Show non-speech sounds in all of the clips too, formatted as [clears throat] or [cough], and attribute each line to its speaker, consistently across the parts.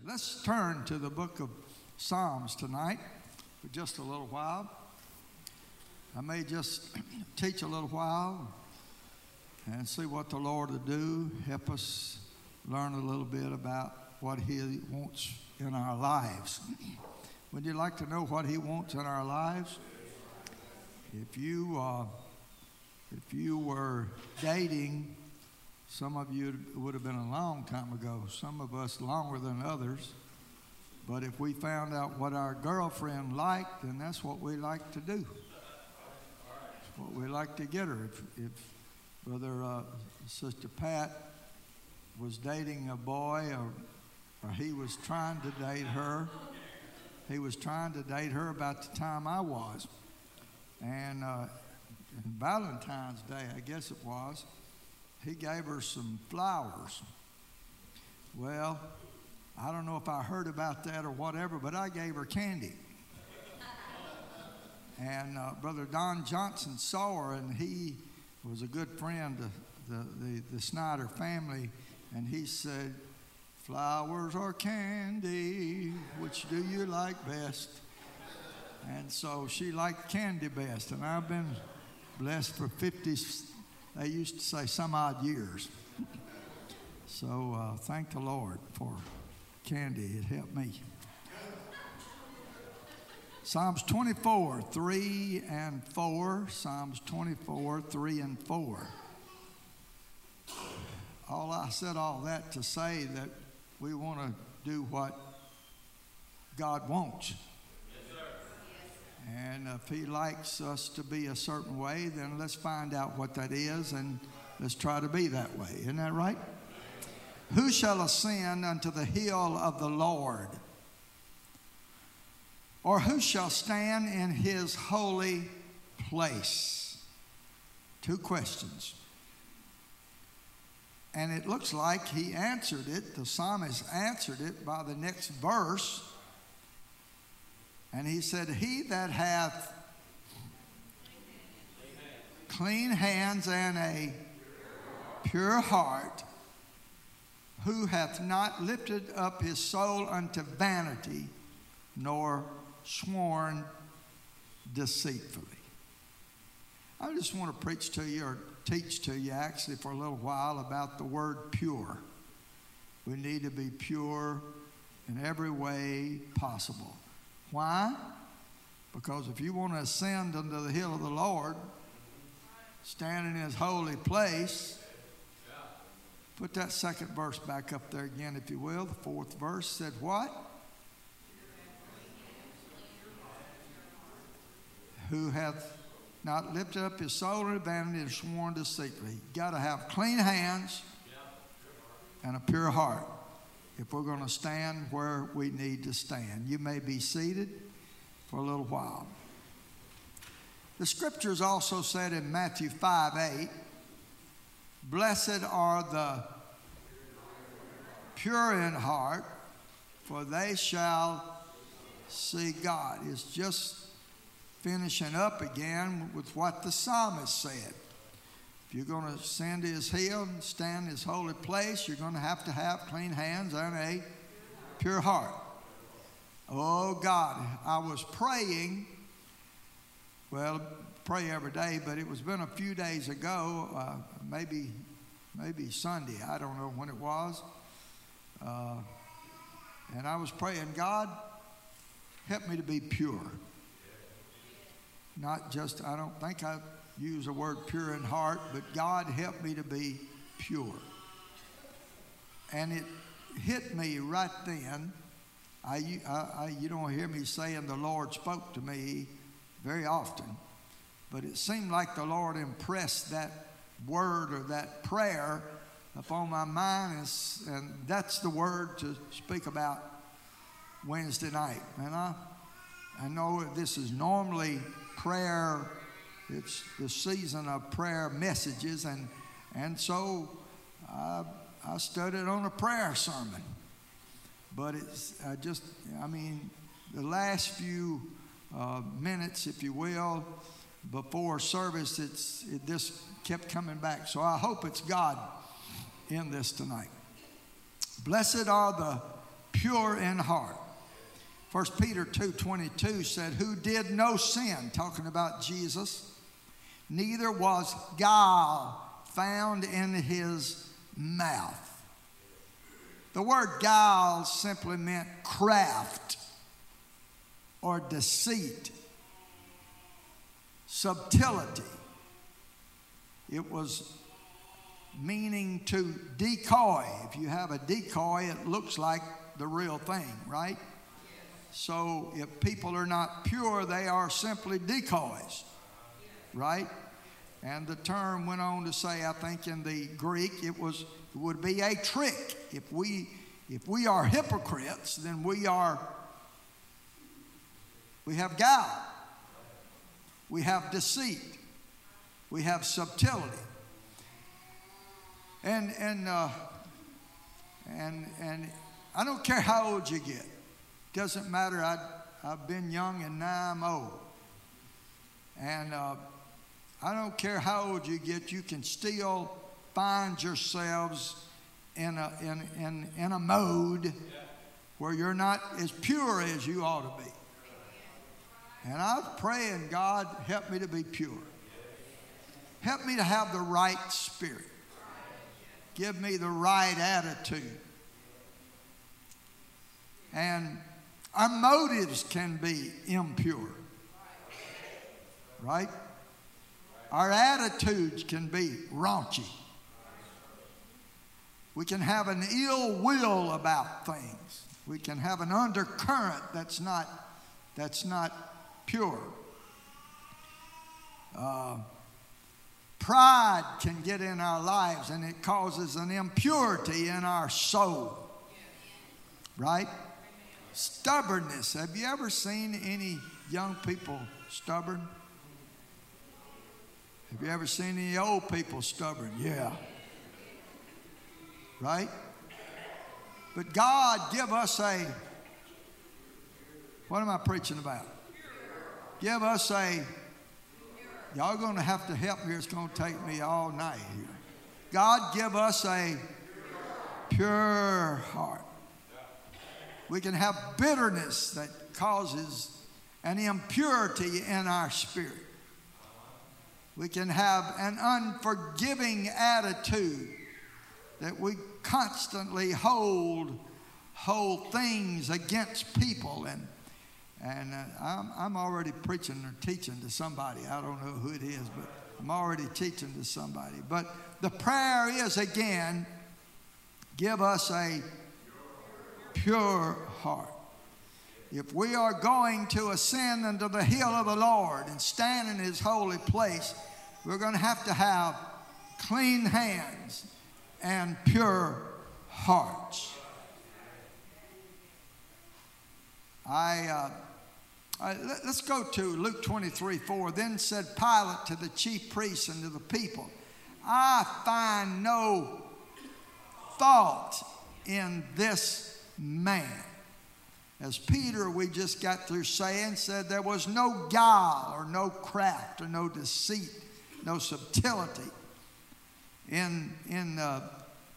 Speaker 1: Let's turn to the book of Psalms tonight for just a little while. I may just [clears throat] teach a little while and see what the Lord will do, help us learn a little bit about what He wants in our lives. [clears throat] Would you like to know what He wants in our lives? If you, uh, if you were dating, some of you would have been a long time ago, some of us longer than others. But if we found out what our girlfriend liked, then that's what we like to do. It's what we like to get her. If, if Brother uh, Sister Pat was dating a boy or, or he was trying to date her, he was trying to date her about the time I was. And uh, Valentine's Day, I guess it was, he gave her some flowers. Well, I don't know if I heard about that or whatever, but I gave her candy. and uh, Brother Don Johnson saw her, and he was a good friend of the, the, the Snyder family, and he said, Flowers or candy, which do you like best? And so she liked candy best, and I've been blessed for 50, they used to say some odd years. so uh, thank the Lord for candy. It helped me. Psalms 24, 3 and 4. Psalms 24, 3 and 4. All I said all that to say that we want to do what God wants. And if He likes us to be a certain way, then let's find out what that is and let's try to be that way. Isn't that right? Who shall ascend unto the hill of the Lord? Or who shall stand in his holy place? Two questions. And it looks like he answered it, the psalmist answered it by the next verse. And he said, He that hath clean hands and a pure heart, who hath not lifted up his soul unto vanity, nor sworn deceitfully. I just want to preach to you or teach to you actually for a little while about the word pure. We need to be pure in every way possible. Why? Because if you want to ascend unto the hill of the Lord, stand in his holy place, Put that second verse back up there again, if you will. The fourth verse said what? Who hath not lifted up his soul in vanity and sworn deceitfully. Got to have clean hands and a pure heart if we're going to stand where we need to stand. You may be seated for a little while. The scriptures also said in Matthew 5 8, Blessed are the pure in heart, for they shall see God. It's just finishing up again with what the psalmist said. If you're going to ascend his hill and stand his holy place, you're going to have to have clean hands and a pure heart. Oh God, I was praying. Well, pray every day, but it was been a few days ago, uh, maybe maybe Sunday. I don't know when it was. Uh, and I was praying, God, help me to be pure. Not just, I don't think I use the word pure in heart, but God help me to be pure. And it hit me right then. I, I, I, you don't hear me saying the Lord spoke to me very often, but it seemed like the Lord impressed that word or that prayer upon my mind, and, and that's the word to speak about Wednesday night. And I, I know this is normally prayer, it's the season of prayer messages, and, and so I, I studied on a prayer sermon. But it's I just, I mean, the last few uh, minutes, if you will, before service, it's, it just kept coming back. So I hope it's God in this tonight. Blessed are the pure in heart. 1 Peter 2:22 said, "Who did no sin," talking about Jesus, neither was guile found in his mouth. The word guile simply meant craft or deceit, subtlety. It was meaning to decoy. If you have a decoy, it looks like the real thing, right? So if people are not pure, they are simply decoys, right? And the term went on to say, I think in the Greek, it was it would be a trick. If we if we are hypocrites, then we are we have guile. We have deceit. We have subtlety. And and uh, and and I don't care how old you get. Doesn't matter. I I've been young and now I'm old. And uh, I don't care how old you get. You can still find yourselves in a in in in a mode where you're not as pure as you ought to be. And I was praying, God, help me to be pure. Help me to have the right spirit. Give me the right attitude. And our motives can be impure. Right? Our attitudes can be raunchy. We can have an ill will about things. We can have an undercurrent that's not, that's not pure. Uh, Pride can get in our lives and it causes an impurity in our soul. Right? Stubbornness. Have you ever seen any young people stubborn? Have you ever seen any old people stubborn? Yeah. Right? But God give us a what am I preaching about? Give us a Y'all going to have to help me. It's going to take me all night here. God, give us a pure heart. We can have bitterness that causes an impurity in our spirit. We can have an unforgiving attitude that we constantly hold hold things against people and and uh, I'm, I'm already preaching or teaching to somebody. I don't know who it is, but I'm already teaching to somebody. But the prayer is again give us a pure heart. If we are going to ascend into the hill of the Lord and stand in His holy place, we're going to have to have clean hands and pure hearts. I. Uh, uh, let, us go to Luke 23 4. Then said Pilate to the chief priests and to the people, I find no fault in this man. As Peter, we just got through saying, said there was no guile or no craft or no deceit, no subtlety in, in, uh,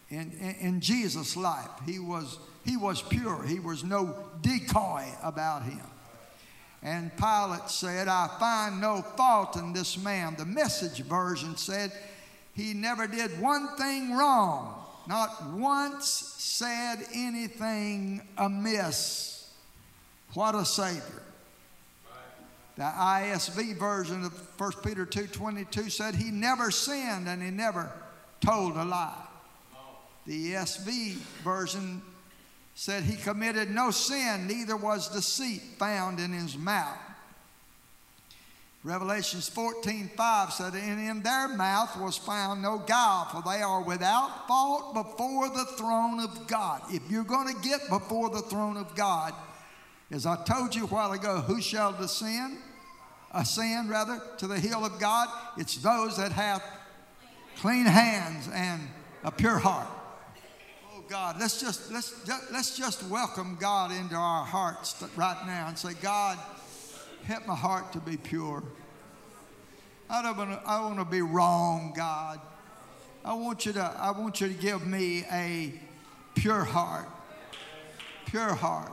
Speaker 1: in, in Jesus' life. He was, he was pure, he was no decoy about him. And Pilate said, I find no fault in this man. The message version said, He never did one thing wrong, not once said anything amiss. What a Savior. The ISV version of 1 Peter 2.22 said he never sinned and he never told a lie. The ESV version said he committed no sin, neither was deceit found in his mouth. Revelations 14 5 said, And in their mouth was found no guile, for they are without fault before the throne of God. If you're going to get before the throne of God, as I told you a while ago, who shall descend? Ascend, rather, to the hill of God? It's those that have clean hands and a pure heart. Oh God. Let's just let's let's just welcome God into our hearts right now and say, God, help my heart to be pure. I don't want to, I want to be wrong, God. I want you to I want you to give me a pure heart. pure heart.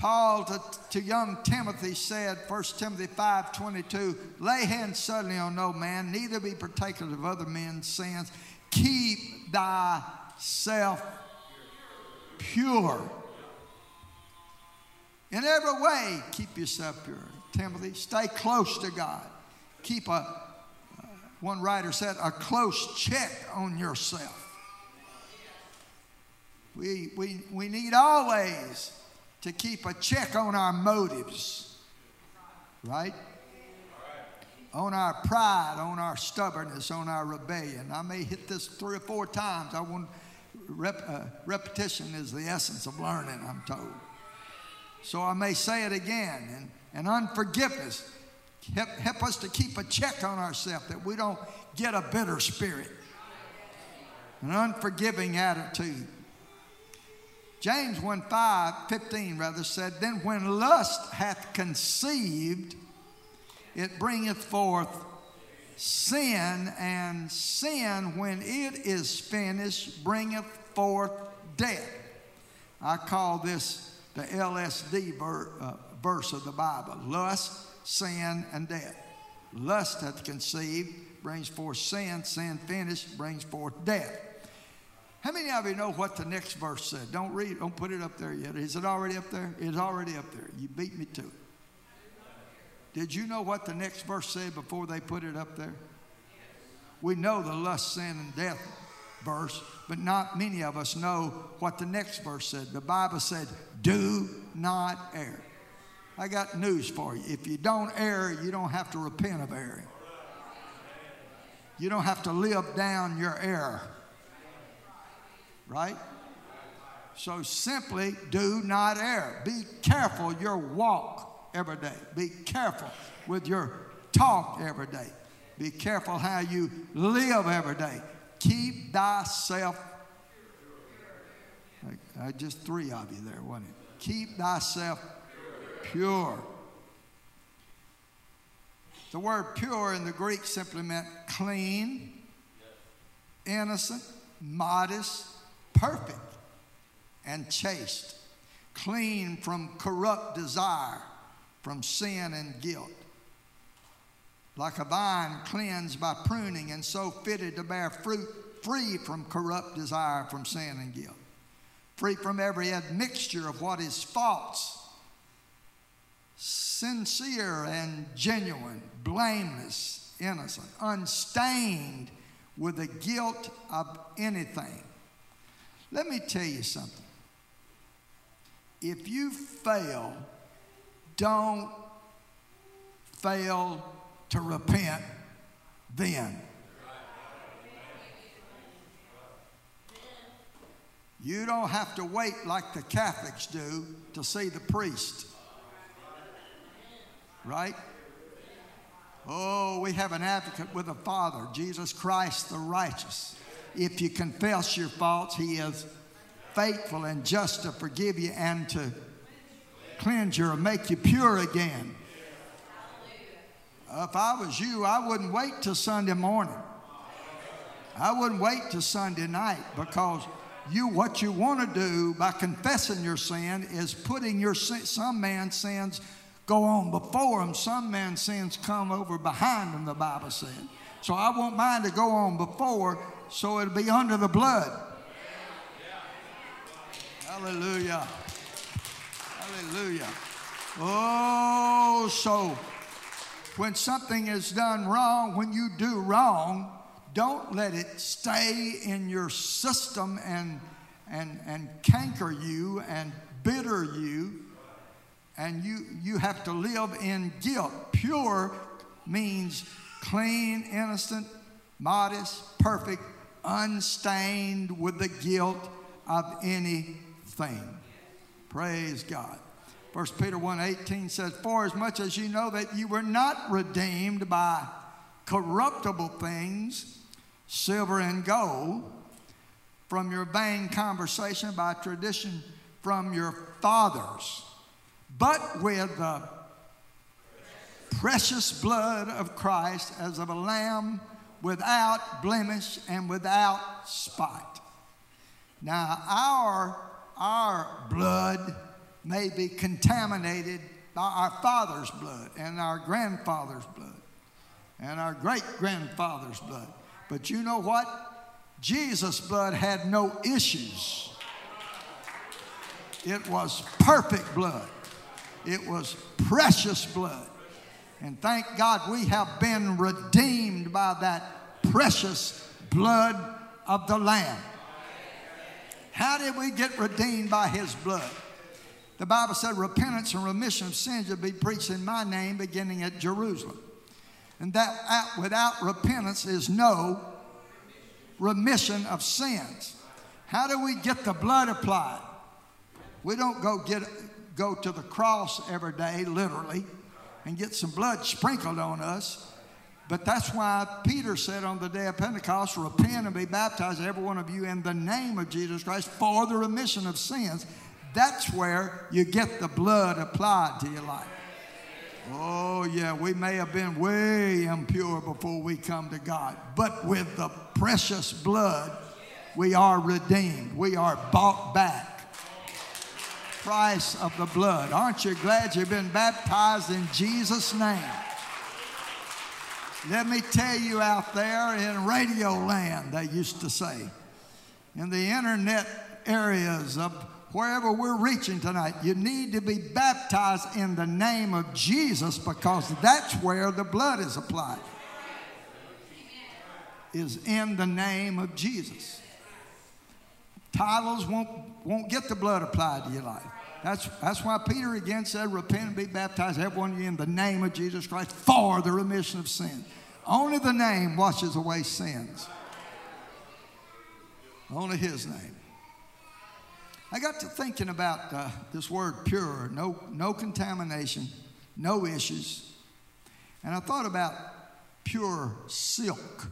Speaker 1: Paul to, to young Timothy said, 1 Timothy 5 22, lay hands suddenly on no man, neither be partakers of other men's sins. Keep thyself pure. In every way, keep yourself pure. Timothy, stay close to God. Keep a, uh, one writer said, a close check on yourself. We, we, we need always to keep a check on our motives, right? On our pride, on our stubbornness, on our rebellion. I may hit this three or four times. I want rep, uh, repetition is the essence of learning, I'm told. So I may say it again. And, and unforgiveness help, help us to keep a check on ourselves that we don't get a bitter spirit, an unforgiving attitude. James 1 5, 15 rather said, Then when lust hath conceived, it bringeth forth sin, and sin, when it is finished, bringeth forth death. I call this the LSD ver, uh, verse of the Bible lust, sin, and death. Lust hath conceived, brings forth sin, sin finished, brings forth death. How many of you know what the next verse said? Don't read, don't put it up there yet. Is it already up there? It's already up there. You beat me to it. Did you know what the next verse said before they put it up there? We know the lust, sin, and death verse, but not many of us know what the next verse said. The Bible said, Do not err. I got news for you. If you don't err, you don't have to repent of erring. You don't have to live down your error right? So simply do not err. Be careful your walk every day. Be careful with your talk every day. Be careful how you live every day. Keep thyself. I, just three of you there, wasn't it? Keep thyself pure. The word pure in the Greek simply meant clean, innocent, modest, perfect and chaste, clean from corrupt desire, from sin and guilt. Like a vine cleansed by pruning and so fitted to bear fruit, free from corrupt desire, from sin and guilt, free from every admixture of what is false, sincere and genuine, blameless, innocent, unstained with the guilt of anything let me tell you something. If you fail, don't fail to repent then. You don't have to wait like the Catholics do to see the priest. Right? Oh, we have an advocate with the Father, Jesus Christ the righteous if you confess your faults, He is faithful and just to forgive you and to cleanse you or make you pure again. if I was you, I wouldn't wait till Sunday morning. I wouldn't wait till Sunday night because you what you want to do by confessing your sin is putting your sin, some man's sins go on before him, some man's sins come over behind him. The Bible said. So I want mine to go on before so it'll be under the blood. Hallelujah. Hallelujah. Oh, so when something is done wrong, when you do wrong, don't let it stay in your system and, and, and canker you and bitter you. And you, you have to live in guilt. Pure means clean, innocent, modest, perfect, unstained with the guilt of anything. Praise God. 1 Peter 1:18 says, For as much as you know that you were not redeemed by corruptible things, silver and gold, from your vain conversation by tradition from your fathers, but with the precious blood of Christ as of a lamb without blemish and without spot. Now, our, our blood may be contaminated by our father's blood and our grandfather's blood and our great grandfather's blood. But you know what? Jesus' blood had no issues. It was perfect blood. It was precious blood. And thank God we have been redeemed by that precious blood of the Lamb. How did we get redeemed by His blood? The Bible said repentance and remission of sins will be preached in my name beginning at Jerusalem. And that without repentance is no remission of sins. How do we get the blood applied? We don't go get go to the cross every day, literally, and get some blood sprinkled on us. But that's why Peter said on the day of Pentecost, repent and be baptized, every one of you, in the name of Jesus Christ for the remission of sins. That's where you get the blood applied to your life. Oh, yeah, we may have been way impure before we come to God, but with the precious blood, we are redeemed. We are bought back. Price of the blood. Aren't you glad you've been baptized in Jesus' name? Let me tell you out there in radio land, they used to say, in the internet areas of wherever we're reaching tonight, you need to be baptized in the name of Jesus because that's where the blood is applied. Is in the name of Jesus. Titles won't, won't get the blood applied to your life. That's, that's why Peter again said, Repent and be baptized, everyone of you, in the name of Jesus Christ for the remission of sin. Only the name washes away sins. Only his name. I got to thinking about uh, this word pure, no, no contamination, no issues. And I thought about pure silk.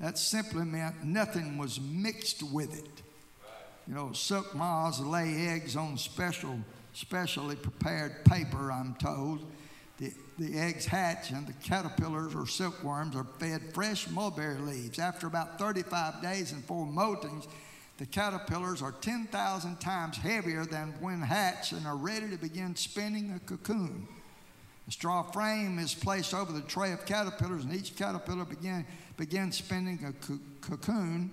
Speaker 1: That simply meant nothing was mixed with it. You know, silk moths lay eggs on special, specially prepared paper, I'm told. The, the eggs hatch and the caterpillars or silkworms are fed fresh mulberry leaves. After about 35 days and four moltings, the caterpillars are 10,000 times heavier than when hatched and are ready to begin spinning a cocoon. A straw frame is placed over the tray of caterpillars, and each caterpillar begin, begins spinning a co- cocoon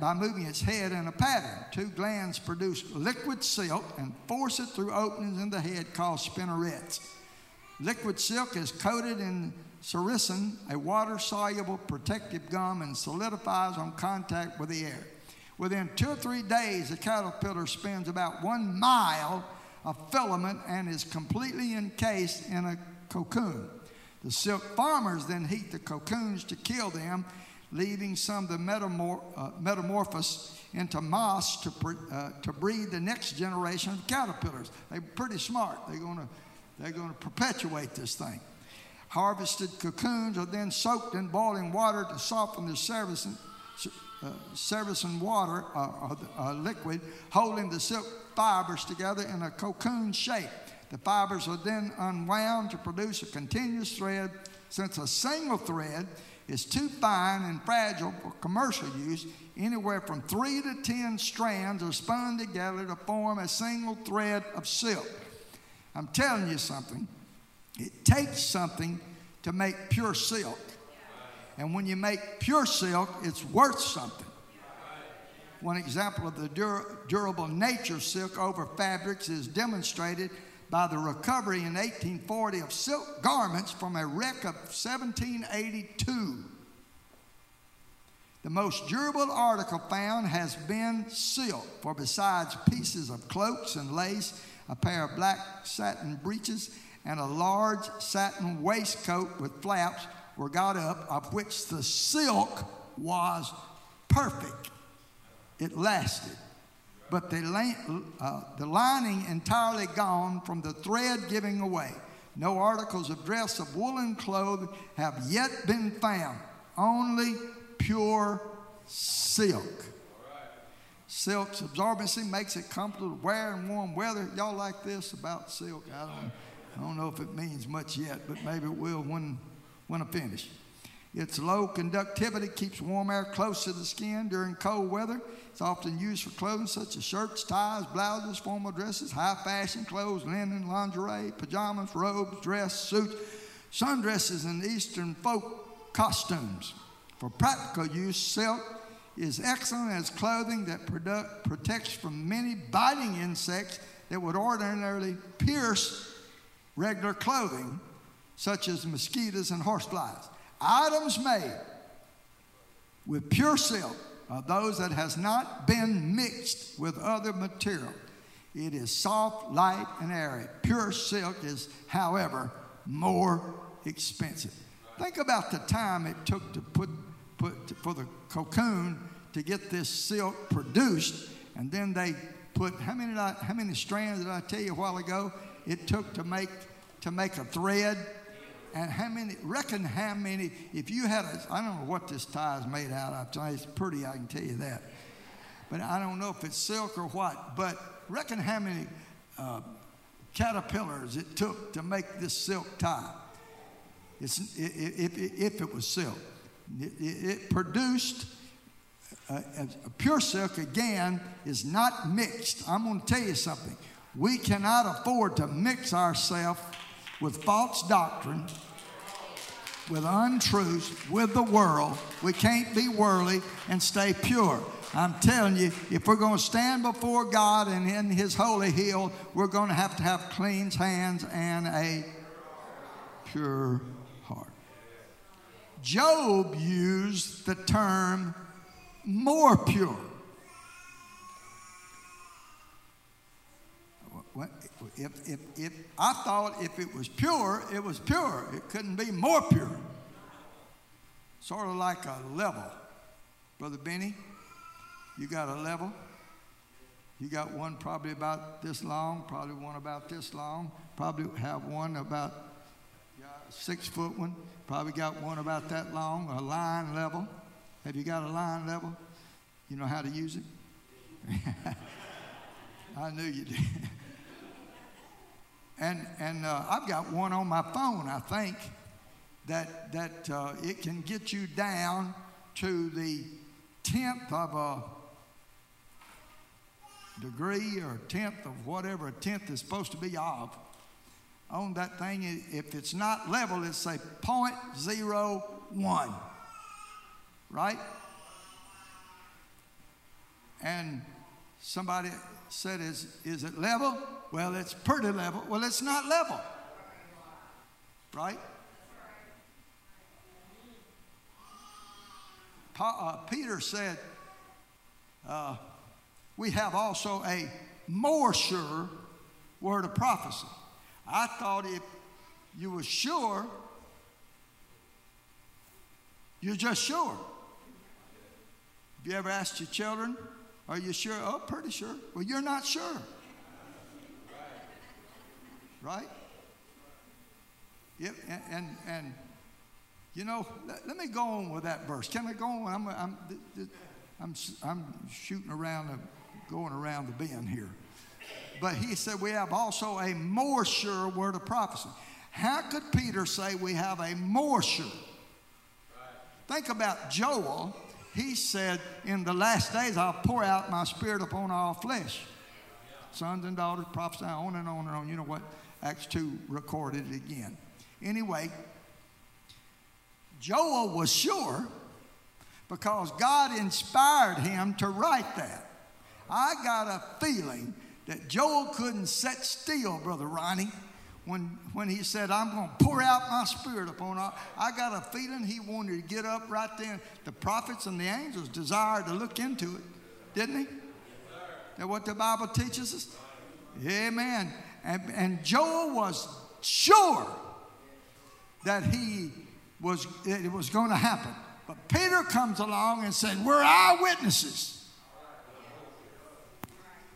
Speaker 1: by moving its head in a pattern. Two glands produce liquid silk and force it through openings in the head called spinnerets. Liquid silk is coated in sericin, a water soluble protective gum, and solidifies on contact with the air. Within two or three days, the caterpillar spins about one mile of filament and is completely encased in a cocoon. The silk farmers then heat the cocoons to kill them, leaving some to metamor- uh, metamorphose into moss to, uh, to breed the next generation of caterpillars. They're pretty smart. They're going to they're going to perpetuate this thing. Harvested cocoons are then soaked in boiling water to soften the surface uh, sericin water, uh, uh, liquid, holding the silk fibers together in a cocoon shape. The fibers are then unwound to produce a continuous thread. Since a single thread is too fine and fragile for commercial use, anywhere from three to ten strands are spun together to form a single thread of silk. I'm telling you something, it takes something to make pure silk. And when you make pure silk, it's worth something. One example of the dur- durable nature of silk over fabrics is demonstrated by the recovery in 1840 of silk garments from a wreck of 1782. The most durable article found has been silk, for besides pieces of cloaks and lace, a pair of black satin breeches, and a large satin waistcoat with flaps were got up, of which the silk was perfect. It lasted. But the, uh, the lining entirely gone from the thread giving away. No articles of dress of woolen cloth have yet been found. Only pure silk. Silk's absorbency makes it comfortable to wear in warm weather. Y'all like this about silk? I don't, I don't know if it means much yet, but maybe it will when when I finish. Its low conductivity keeps warm air close to the skin during cold weather. It's often used for clothing such as shirts, ties, blouses, formal dresses, high fashion clothes, linen, lingerie, pajamas, robes, dress, suits, sundresses, and Eastern folk costumes. For practical use, silk is excellent as clothing that product, protects from many biting insects that would ordinarily pierce regular clothing, such as mosquitoes and horseflies. Items made with pure silk are those that has not been mixed with other material. It is soft, light, and airy. Pure silk is, however, more expensive. Think about the time it took to put, put for the cocoon to get this silk produced, and then they put how many how many strands did I tell you a while ago? It took to make to make a thread and how many, reckon how many, if you had a, I don't know what this tie is made out of. It's pretty, I can tell you that. But I don't know if it's silk or what. But reckon how many uh, caterpillars it took to make this silk tie. It's, if, if it was silk. It, it produced uh, a pure silk, again, is not mixed. I'm going to tell you something. We cannot afford to mix ourselves with false doctrine, with untruth, with the world. We can't be worldly and stay pure. I'm telling you, if we're going to stand before God and in His holy hill, we're going to have to have clean hands and a pure heart. Job used the term more pure. If, if, if I thought if it was pure, it was pure. It couldn't be more pure. Sort of like a level. Brother Benny, you got a level. You got one probably about this long, probably one about this long, probably have one about six foot one, probably got one about that long, a line level. Have you got a line level? You know how to use it? [laughs] I knew you did. [laughs] And, and uh, I've got one on my phone, I think, that, that uh, it can get you down to the tenth of a degree or tenth of whatever a tenth is supposed to be of. On that thing, if it's not level, it's say 0.01, right? And somebody said, is, is it level? Well, it's pretty level. Well, it's not level. Right? Pa, uh, Peter said, uh, We have also a more sure word of prophecy. I thought if you were sure, you're just sure. Have you ever asked your children, Are you sure? Oh, pretty sure. Well, you're not sure. Right? It, and, and, and, you know, let, let, me go on with that verse. Can I go on? I'm, I'm, I'm, I'm shooting around, the, going around the bend here. But he said, We have also a more sure word of prophecy. How could Peter say we have a more sure? Think about Joel. He said, In the last days, I'll pour out my spirit upon all flesh. Sons and daughters prophesy on and on and on. You know what? Acts 2 recorded it again. Anyway, Joel was sure because God inspired him to write that. I got a feeling that Joel couldn't sit still, Brother Ronnie, when, when he said, I'm going to pour out my spirit upon all. I got a feeling he wanted to get up right then. The prophets and the angels desired to look into it, didn't he? That what the Bible teaches us? Amen. And, and Joel was sure that he was it was going to happen. But Peter comes along and said, We're eyewitnesses.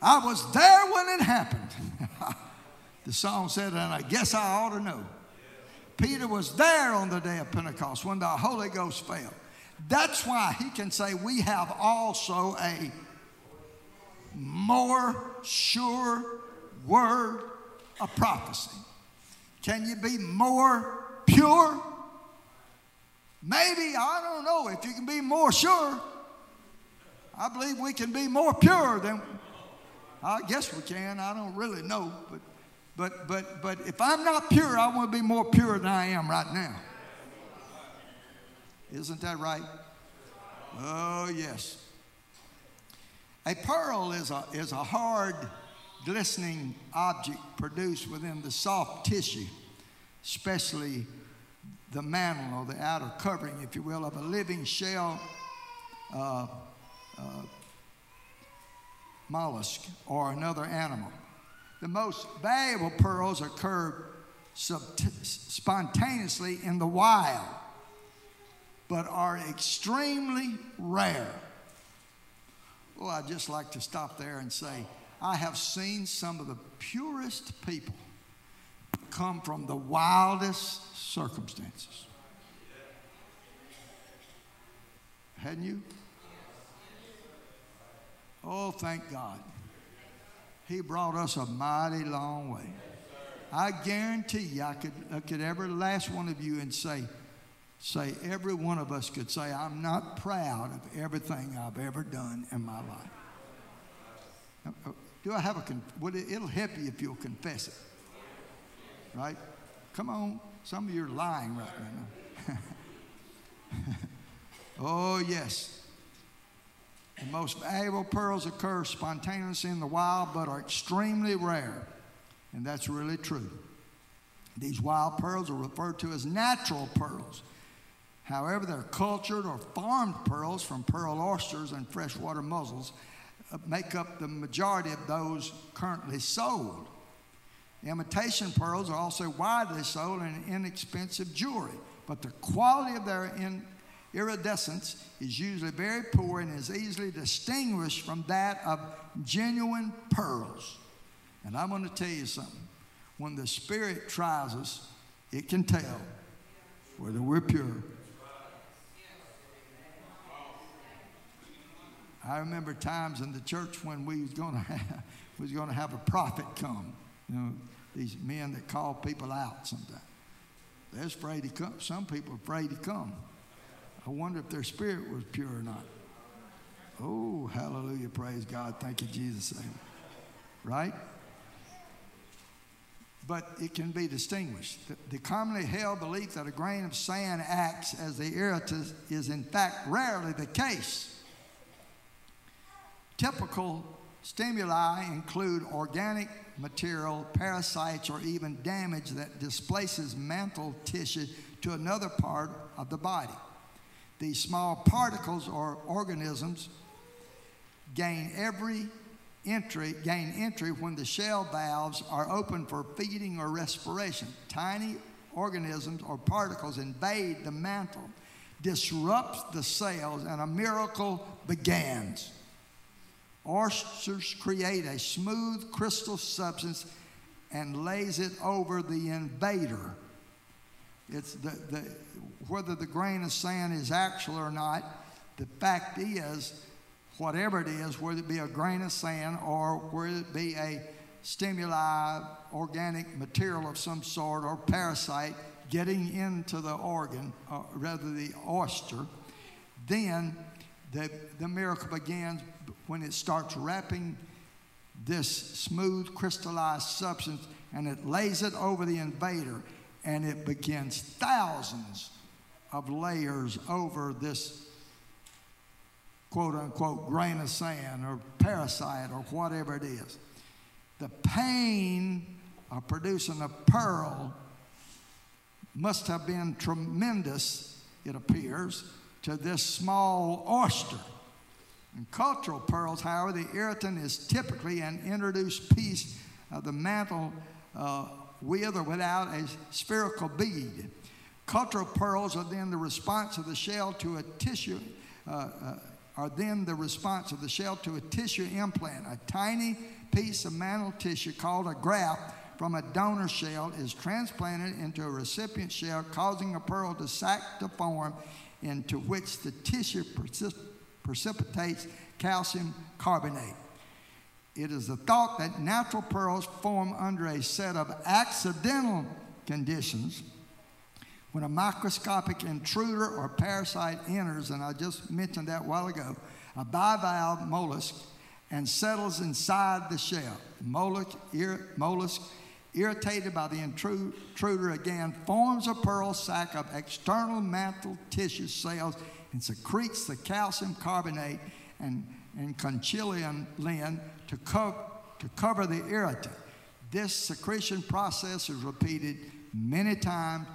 Speaker 1: I was there when it happened. [laughs] the song said, and I guess I ought to know. Peter was there on the day of Pentecost when the Holy Ghost fell. That's why he can say, We have also a more sure word of prophecy. Can you be more pure Maybe, I don't know, if you can be more sure, I believe we can be more pure than, I guess we can, I don't really know, but, but, but, but if I'm not pure, I want to be more pure than I am right now. Isn't that right? Oh, yes. A pearl is a, is a hard, glistening object produced within the soft tissue, especially the mantle or the outer covering, if you will, of a living shell uh, uh, mollusk or another animal. The most valuable pearls occur spontaneously in the wild, but are extremely rare. Well, I'd just like to stop there and say, I have seen some of the purest people come from the wildest circumstances. Hadn't you? Oh, thank God. He brought us a mighty long way. I guarantee you, I could look at every last one of you and say, say, every one of us could say, I'm not proud of everything I've ever done in my life. Uh, do I have a, con- it'll help you if you'll confess it. Right? Come on. Some of you are lying right now. [laughs] oh, yes. The most valuable pearls occur spontaneously in the wild but are extremely rare. And that's really true. These wild pearls are referred to as natural pearls. However, they're cultured or farmed pearls from pearl oysters and freshwater mussels uh, make up the majority of those currently sold. Imitation pearls are also widely sold in inexpensive jewelry, but the quality of their in iridescence is usually very poor and is easily distinguished from that of genuine pearls. And I'm going to tell you something. When the Spirit tries us, it can tell whether we're pure I remember times in the church when we was going to have, was going to have a prophet come. You know, these men that call people out sometimes. They're afraid to come. Some people are afraid to come. I wonder if their spirit was pure or not. Oh, hallelujah. Praise God. Thank you, Jesus. Right? But it can be distinguished. The, the commonly held belief that a grain of sand acts as the irritant is, in fact, rarely the case. Typical stimuli include organic material, parasites, or even damage that displaces mantle tissue to another part of the body. These small particles or organisms gain every entry gain entry when the shell valves are open for feeding or respiration. Tiny organisms or particles invade the mantle, disrupts the cells, and a miracle begins. Oysters create a smooth crystal substance and lays it over the invader. It's the, the, whether the grain of sand is actual or not, the fact is, whatever it is, whether it be a grain of sand or whether it be a stimuli, organic material of some sort, or parasite getting into the organ, or uh, rather the oyster, then the, the miracle begins when it starts wrapping this smooth crystallized substance and it lays it over the invader and it begins thousands of layers over this quote unquote grain of sand or parasite or whatever it is. The pain of producing a pearl must have been tremendous, it appears, to this small oyster. In cultural pearls, however, the irritant is typically an introduced piece of the mantle uh, with or without a spherical bead. Cultural pearls are then the response of the shell to a tissue, uh, uh, are then the response of the shell to a tissue implant. A tiny piece of mantle tissue called a graft from a donor shell is transplanted into a recipient shell, causing a pearl to sac to form into which the tissue precipitates calcium carbonate. It is the thought that natural pearls form under a set of accidental conditions When a microscopic intruder or parasite enters, and I just mentioned that a while ago, a bivalve mollusk and settles inside the shell. Mollusk, ir- mollusk irritated by the intruder again, forms a pearl sac of external mantle tissue cells and secretes the calcium carbonate and, and conchiolin to, co- to cover the irritant. This secretion process is repeated many times,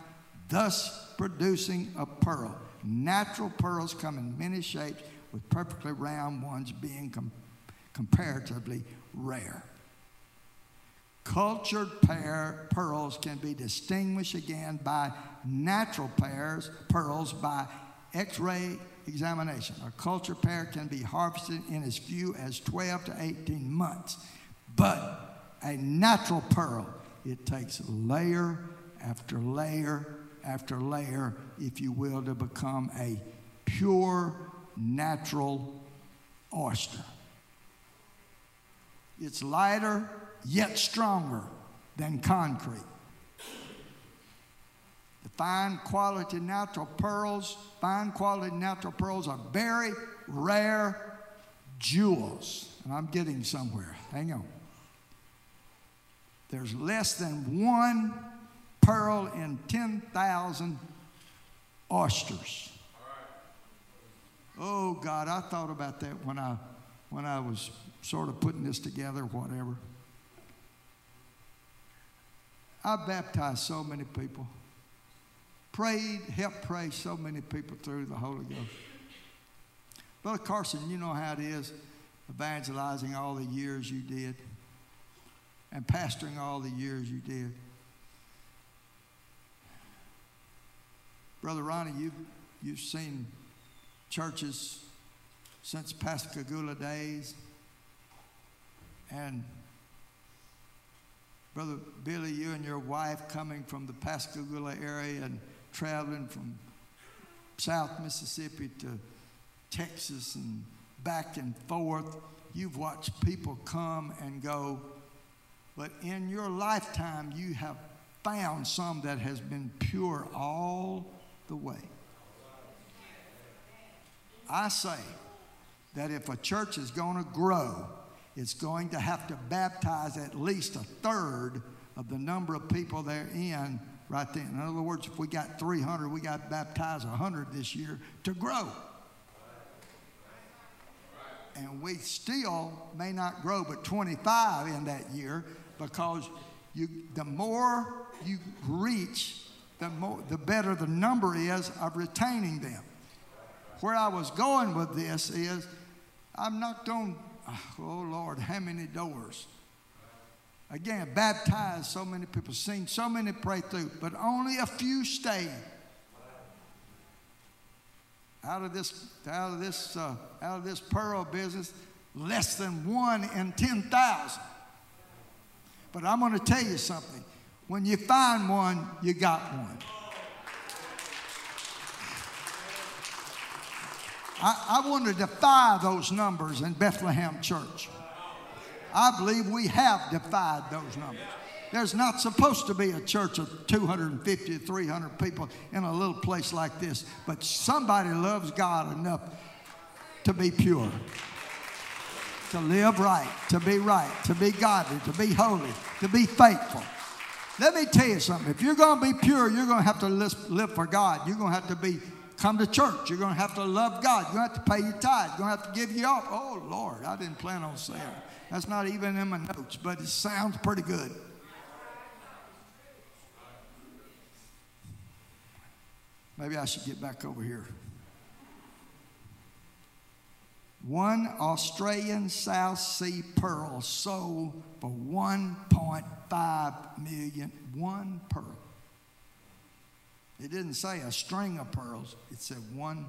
Speaker 1: thus producing a pearl. Natural pearls come in many shapes, with perfectly round ones being com- comparatively rare. Cultured pear, pearls can be distinguished again by natural pears, pearls by x ray examination. A cultured pear can be harvested in as few as 12 to 18 months. But a natural pearl, it takes layer after layer after layer, if you will, to become a pure natural oyster. It's lighter yet stronger than concrete. The fine quality natural pearls, fine quality natural pearls are very rare jewels. And I'm getting somewhere. Hang on. There's less than one pearl in 10,000 oysters. Oh God, I thought about that when I when I was sort of putting this together, whatever. I baptized so many people, prayed, helped pray so many people through the Holy Ghost. Brother Carson, you know how it is evangelizing all the years you did and pastoring all the years you did. Brother Ronnie, you've, you've seen churches since Pascagoula days. And Brother Billy, you and your wife coming from the Pascagoula area and traveling from South Mississippi to Texas and back and forth. You've watched people come and go. But in your lifetime, you have found some that has been pure all the way. I say that if a church is going to grow, it's going to have to baptize at least a third of the number of people they're in right then. In other words, if we got 300, we got to baptize 100 this year to grow. And we still may not grow but 25 in that year because you, the more you reach, the, more, the better the number is of retaining them. Where I was going with this is I'm knocked on oh Lord, how many doors? Again, baptized so many people, seen so many pray through, but only a few stayed. Out of this, out of this, uh, out of this pearl business, less than one in ten thousand. But I'm going to tell you something. When you find one, you got one. I, I want to defy those numbers in Bethlehem Church. I believe we have defied those numbers. There's not supposed to be a church of 250 to 300 people in a little place like this, but somebody loves God enough to be pure, to live right, to be right, to be godly, to be holy, to be faithful. Let me tell you something. If you're going to be pure, you're going to have to live for God. You're going to have to be come to church. You're going to have to love God. You're going to have to pay your tithe. You're going to have to give you up. Oh, Lord, I didn't plan on saying that. That's not even in my notes, but it sounds pretty good. Maybe I should get back over here. One Australian South Sea pearl sold for 1.5 million. One pearl. It didn't say a string of pearls, it said one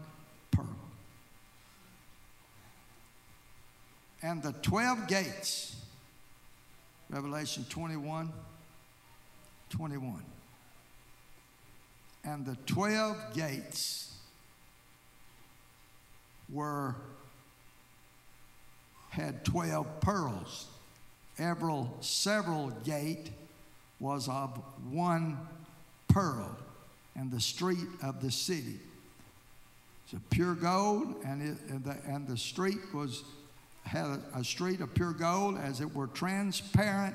Speaker 1: pearl. And the 12 gates, Revelation 21 21. And the 12 gates were had 12 pearls. Every several gate was of one pearl and the street of the city. It's a pure gold, and, it, and, the, and the street was had a, a street of pure gold as it were transparent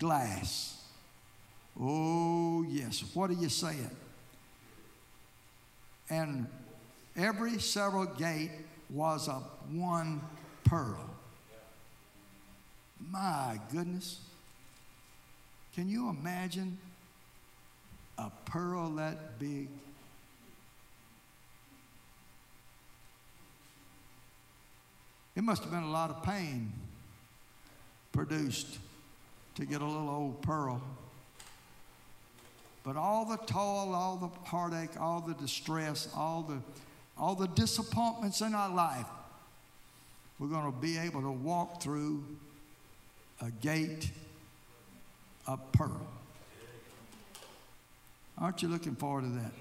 Speaker 1: glass. Oh, yes. What are you saying? And every several gate was of one pearl. My goodness. Can you imagine a pearl that big? It must have been a lot of pain produced to get a little old pearl. But all the toil, all the heartache, all the distress, all the, all the disappointments in our life, we're going to be able to walk through a gate of pearl. Aren't you looking forward to that?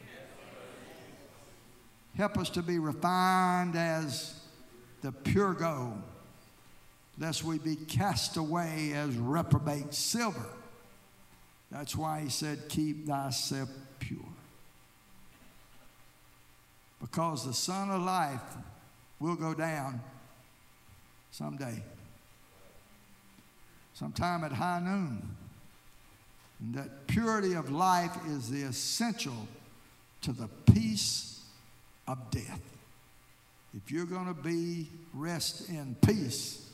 Speaker 1: Help us to be refined as the pure gold, lest we be cast away as reprobate silver. That's why he said, Keep thyself pure. Because the sun of life will go down someday, sometime at high noon. And that purity of life is the essential to the peace of death. If you're going to be rest in peace,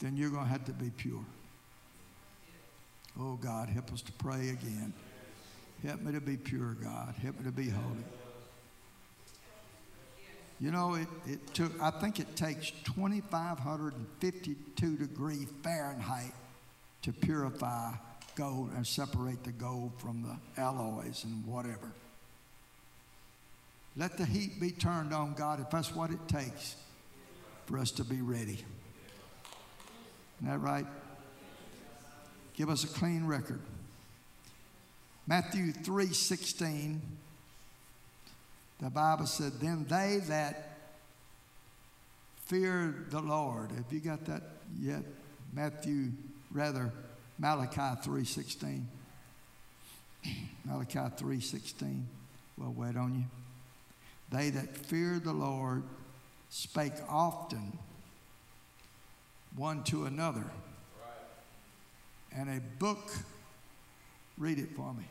Speaker 1: then you're going to have to be pure. Oh God, help us to pray again. Help me to be pure, God. Help me to be holy. You know, it, it took, I think it takes 2,552 degree Fahrenheit to purify gold and separate the gold from the alloys and whatever. Let the heat be turned on, God, if that's what it takes for us to be ready. Isn't that right? Give us a clean record. Matthew 3:16 the Bible said then they that feared the Lord have you got that yet Matthew rather Malachi 3:16 Malachi 3:16 well wait on you they that fear the Lord spake often one to another and a book, read it for me.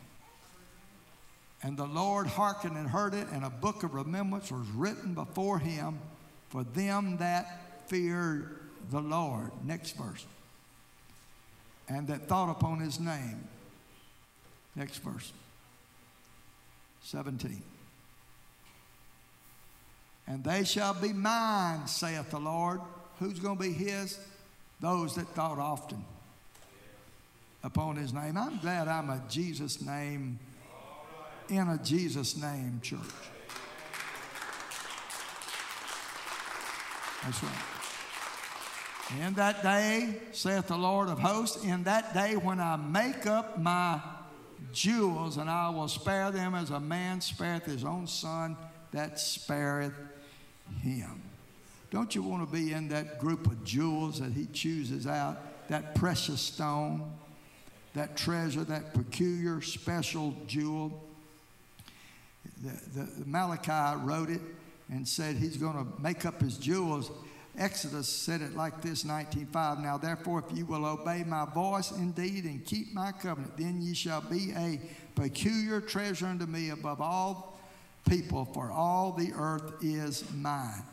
Speaker 1: And the Lord hearkened and heard it, and a book of remembrance was written before him for them that fear the Lord. Next verse. And that thought upon his name. Next verse. 17. And they shall be mine, saith the Lord. Who's going to be his? Those that thought often upon his name. I'm glad I'm a Jesus name in a Jesus name church. That's right. In that day, saith the Lord of hosts, in that day when I make up my jewels, and I will spare them as a man spareth his own son that spareth him. Don't you want to be in that group of jewels that he chooses out, that precious stone? that treasure, that peculiar, special jewel. The, the, Malachi wrote it and said he's going to make up his jewels. Exodus said it like this, 19.5. Now therefore, if you will obey my voice indeed and keep my covenant, then ye shall be a peculiar treasure unto me above all people, for all the earth is mine.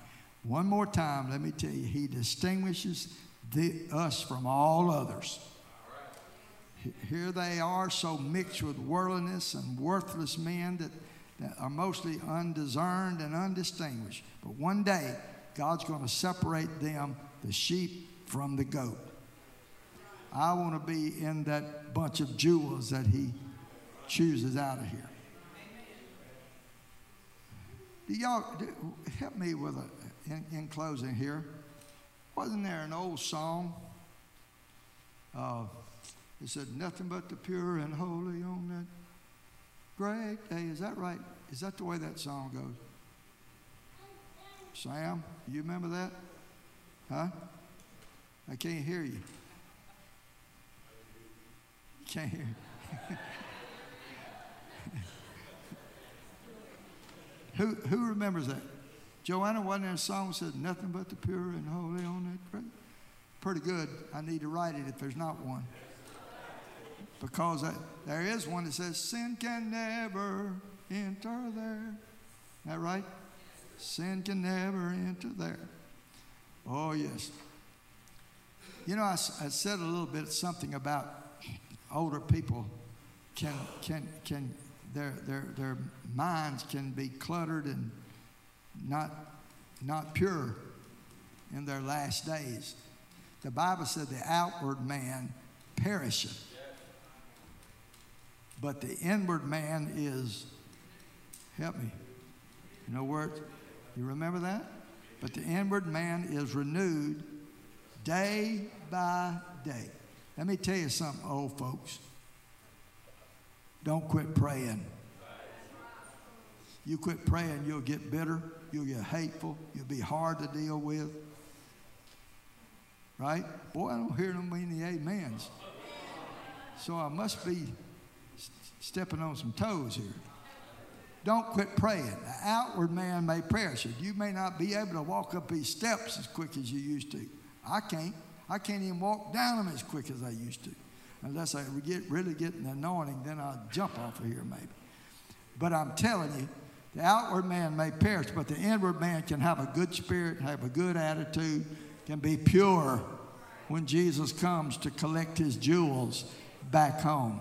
Speaker 1: One more time, let me tell you, he distinguishes the, us from all others. Here they are, so mixed with worldliness and worthless men that, that are mostly undiscerned and undistinguished. But one day, God's going to separate them, the sheep from the goat. I want to be in that bunch of jewels that He chooses out of here. Do y'all do, help me with a in, in, closing here? Wasn't there an old song? Uh, it said, Nothing but the pure and holy on that great day. Is that right? Is that the way that song goes? Sam, you remember that? Huh? I can't hear you. Can't hear. [laughs] Who, who remembers that? Joanna, wasn't there a song that said, Nothing but the pure and holy on that grave? Pretty good. I need to write it if there's not one. Because I, there is one that says, Sin can never enter there. Is that right? Sin can never enter there. Oh, yes. You know, I, I said a little bit something about older people can, can, can their, their, their minds can be cluttered and not, not pure in their last days. The Bible said the outward man perisheth, but the inward man is, help me, know where, you remember that? But the inward man is renewed day by day. Let me tell you something, old folks. Don't quit praying. You quit praying, you'll get bitter, you'll get hateful, you'll be hard to deal with. Right? Boy, I don't hear them many amens. So I must be stepping on some toes here. Don't quit praying. The outward man may perish. You may not be able to walk up these steps as quick as you used to. I can't. I can't even walk down them as quick as I used to. Unless I get, really get an anointing, then I'll jump off of here maybe. But I'm telling you, the outward man may perish, but the inward man can have a good spirit, have a good attitude, can be pure when Jesus comes to collect his jewels back home.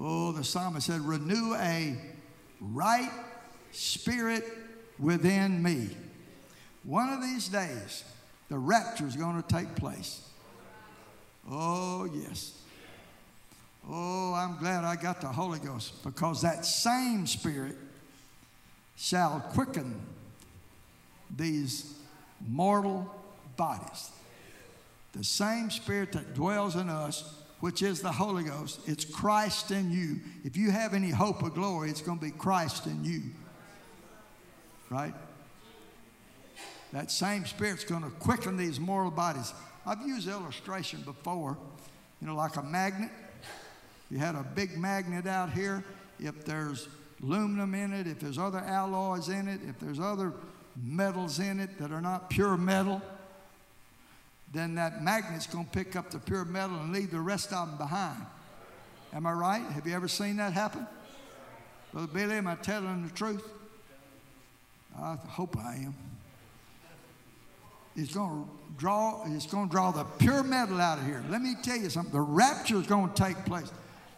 Speaker 1: Oh, the psalmist said, Renew a right spirit within me. One of these days, the rapture is going to take place. Oh, yes. Oh, I'm glad I got the Holy Ghost because that same Spirit shall quicken these mortal bodies. The same Spirit that dwells in us, which is the Holy Ghost, it's Christ in you. If you have any hope of glory, it's going to be Christ in you. Right? That same Spirit's going to quicken these mortal bodies. I've used illustration before, you know, like a magnet. You had a big magnet out here. If there's aluminum in it, if there's other alloys in it, if there's other metals in it that are not pure metal, then that magnet's going to pick up the pure metal and leave the rest of them behind. Am I right? Have you ever seen that happen? Brother Billy, am I telling the truth? I hope I am. It's going to draw, it's going to draw the pure metal out of here. Let me tell you something. The rapture is going to take place.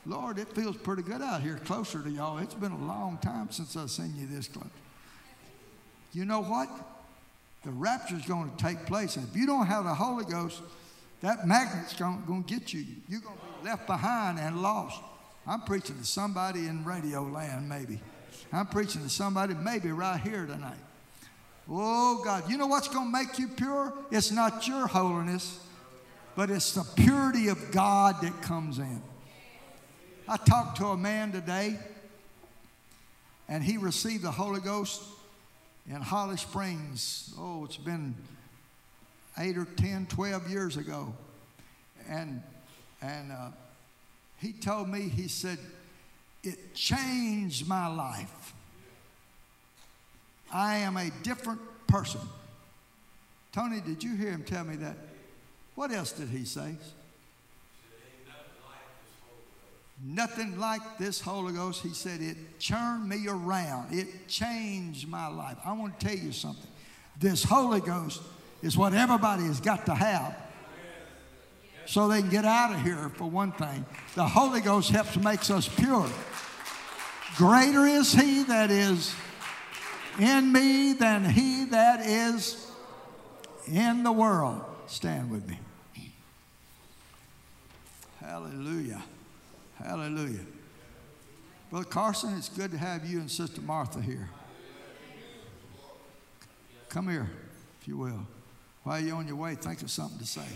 Speaker 1: Lord, it feels pretty good out here, closer to y'all. It's been a long time since I've seen you this close. You know what? The rapture is going to take place. And if you don't have the Holy Ghost, that magnet's going, to get you. You're going to be left behind and lost. I'm preaching to somebody in radio land, maybe. I'm preaching to somebody maybe right here tonight. Oh, God. You know what's going to make you pure? It's not your holiness, but it's the purity of God that comes in. I talked to a man today, and he received the Holy Ghost in Holly Springs. Oh, it's been eight or 10, 12 years ago. And, and uh, he told me, he said, it changed my life. I am a different person. Tony, did you hear him tell me that? What else did he say? Nothing like this Holy Ghost. He said it turned me around. It changed my life. I want to tell you something. This Holy Ghost is what everybody has got to have so they can get out of here, for one thing. The Holy Ghost helps makes us pure. Greater is He that is in me than he that is in the world. Stand with me. Hallelujah. Hallelujah. Brother Carson, it's good to have you and Sister Martha here. Come here, if you will. While you're on your way, think of something to say.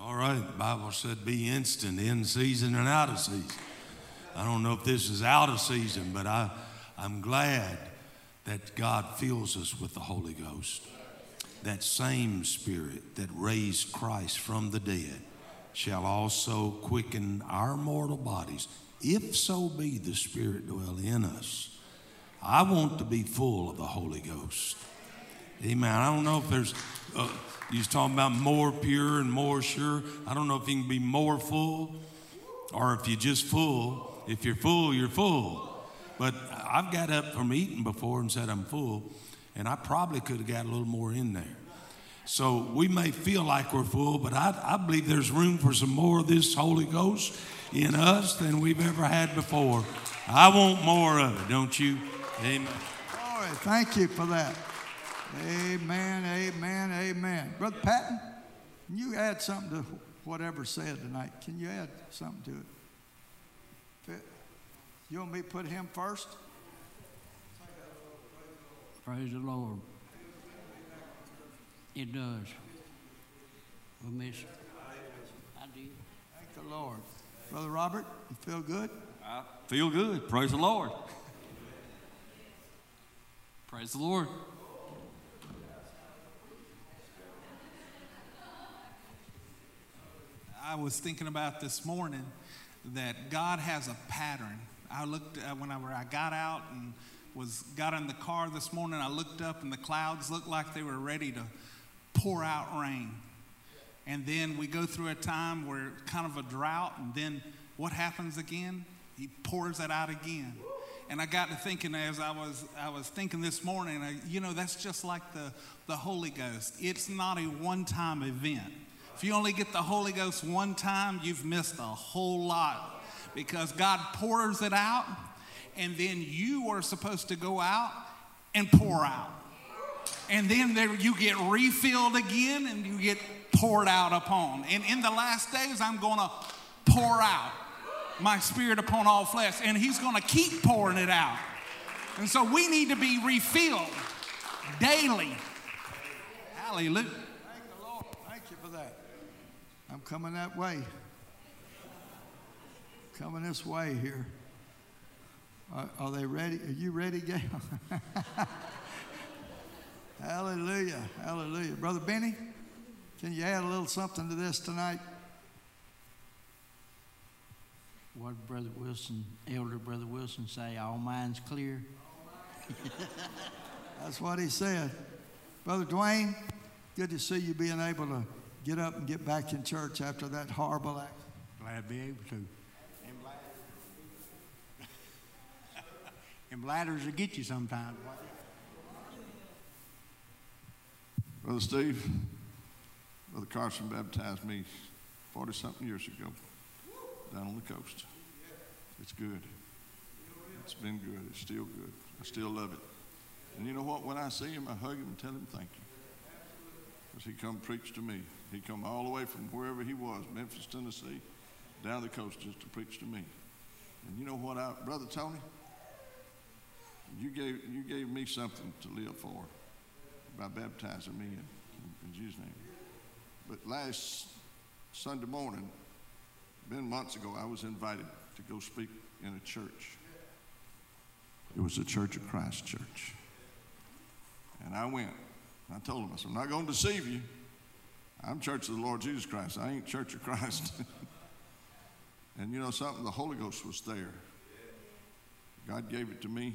Speaker 2: All right, the Bible said be instant, in season and out of season. I don't know if this is out of season, but I, I'm glad that God fills us with the Holy Ghost. That same Spirit that raised Christ from the dead shall also quicken our mortal bodies, if so be the Spirit dwell in us. I want to be full of the Holy Ghost. Amen. I don't know if there's, uh, talking about more pure and more sure. I don't know if you can be more full or if you're just full. If you're full, you're full. But I've got up from eating before and said I'm full, and I probably could have got a little more in there. So we may feel like we're full, but I, I believe there's room for some more of this Holy Ghost in us than we've ever had before. I want more of it, don't you? Amen.
Speaker 1: Glory, thank you for that. Amen, amen, amen. Brother Patton, can you add something to whatever said tonight? Can you add something to it? You want me to put him first?
Speaker 3: Praise the Lord. It does. We miss. I do.
Speaker 1: Thank the Lord. Brother Robert, you feel good?
Speaker 4: I feel good. Praise the Lord. Praise the Lord.
Speaker 5: I was thinking about this morning that God has a pattern. I looked uh, whenever I got out and was got in the car this morning. I looked up and the clouds looked like they were ready to pour out rain. And then we go through a time where kind of a drought, and then what happens again? He pours it out again. And I got to thinking as I was I was thinking this morning, I, you know, that's just like the the Holy Ghost. It's not a one-time event. If you only get the Holy Ghost one time, you've missed a whole lot because God pours it out, and then you are supposed to go out and pour out. And then there you get refilled again and you get poured out upon. And in the last days, I'm going to pour out my spirit upon all flesh, and He's going to keep pouring it out. And so we need to be refilled daily. Hallelujah.
Speaker 1: Thank the Lord. Thank you for that. I'm coming that way. Coming this way here. Are, are they ready? Are you ready, Gail? [laughs] Hallelujah. Hallelujah. Brother Benny, can you add a little something to this tonight?
Speaker 3: What did Brother Wilson, Elder Brother Wilson say? All minds clear. [laughs]
Speaker 1: That's what he said. Brother Dwayne, good to see you being able to get up and get back in church after that horrible act.
Speaker 6: Glad to be able to. And bladders will get you sometimes.
Speaker 7: Brother Steve, Brother Carson baptized me 40 something years ago down on the coast. It's good. It's been good. It's still good. I still love it. And you know what? When I see him, I hug him and tell him thank you. Because he come preach to me. He come all the way from wherever he was, Memphis, Tennessee, down the coast just to preach to me. And you know what, I, Brother Tony? You gave, you gave me something to live for by baptizing me in, in, Jesus' name. But last Sunday morning, been months ago, I was invited to go speak in a church. It was the Church of Christ church. And I went. I told them, I said, I'm not going to deceive you. I'm Church of the Lord Jesus Christ. I ain't Church of Christ. [laughs] and you know something? The Holy Ghost was there. God gave it to me.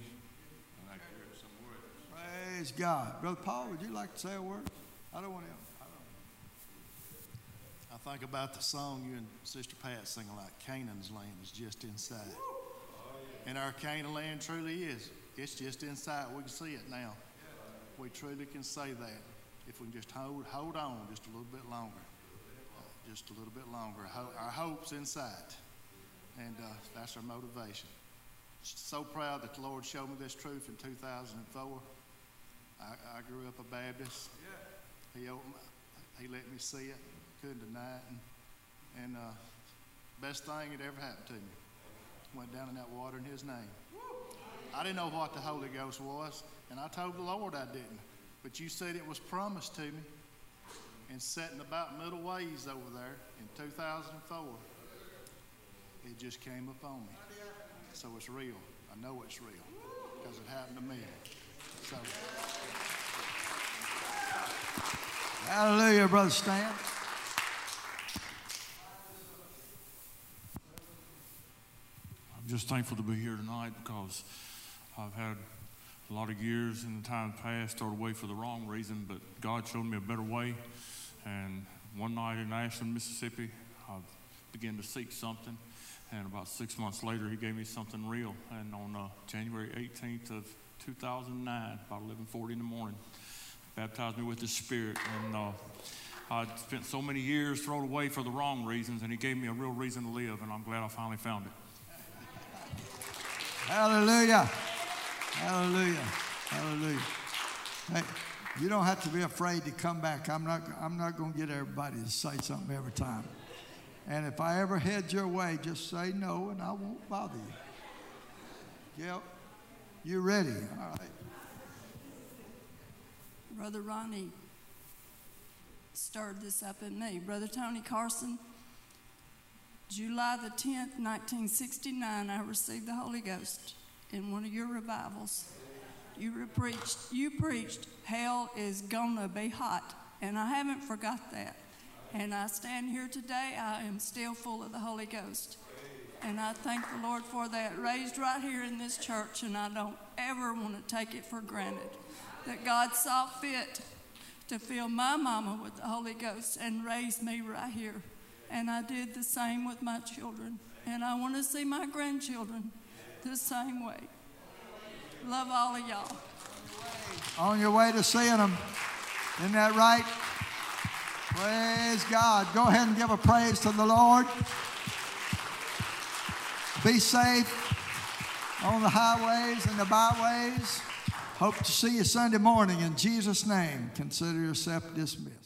Speaker 1: Praise God. Brother Paul, would you like to say a word? I don't want to.
Speaker 8: I think about the song you and Sister Pat singing like Canaan's land is just inside. And our Canaan land truly is. It's just inside. We can see it now. We truly can say that if we can just hold, hold on just a little bit longer. Uh, just a little bit longer. Our hope's inside. And uh, that's our motivation. So proud that the Lord showed me this truth in 2004. I, I grew up a Baptist. He opened, he let me see it. Couldn't deny it. And, and uh, best thing that ever happened to me. Went down in that water in His name. I didn't know what the Holy Ghost was, and I told the Lord I didn't. But you said it was promised to me. And sitting about middle ways over there in 2004, it just came upon me. So it's real. I know it's real because it happened to me.
Speaker 1: Hallelujah, Brother Stan.
Speaker 9: I'm just thankful to be here tonight because I've had a lot of years in the time past started away for the wrong reason, but God showed me a better way. And one night in Ashland, Mississippi, I began to seek something. And about six months later, he gave me something real. And on uh, January 18th of 2009, about 11:40 in the morning, baptized me with the Spirit. And uh, I'd spent so many years thrown away for the wrong reasons, and he gave me a real reason to live. And I'm glad I finally found it.
Speaker 1: Hallelujah. Hallelujah. Hallelujah. Hey, you don't have to be afraid to come back. I'm not, I'm not going to get everybody to say something every time. And if I ever head your way, just say no and I won't bother you. Yep. You ready? All right.
Speaker 10: Brother Ronnie stirred this up in me. Brother Tony Carson, July the 10th, 1969, I received the Holy Ghost in one of your revivals. You preached, you preached, hell is gonna be hot, and I haven't forgot that. And I stand here today, I am still full of the Holy Ghost. And I thank the Lord for that. Raised right here in this church, and I don't ever want to take it for granted that God saw fit to fill my mama with the Holy Ghost and raise me right here. And I did the same with my children. And I want to see my grandchildren the same way. Love all of y'all.
Speaker 1: On your way to seeing them. Isn't that right? Praise God. Go ahead and give a praise to the Lord. Be safe on the highways and the byways. Hope to see you Sunday morning. In Jesus' name, consider yourself dismissed.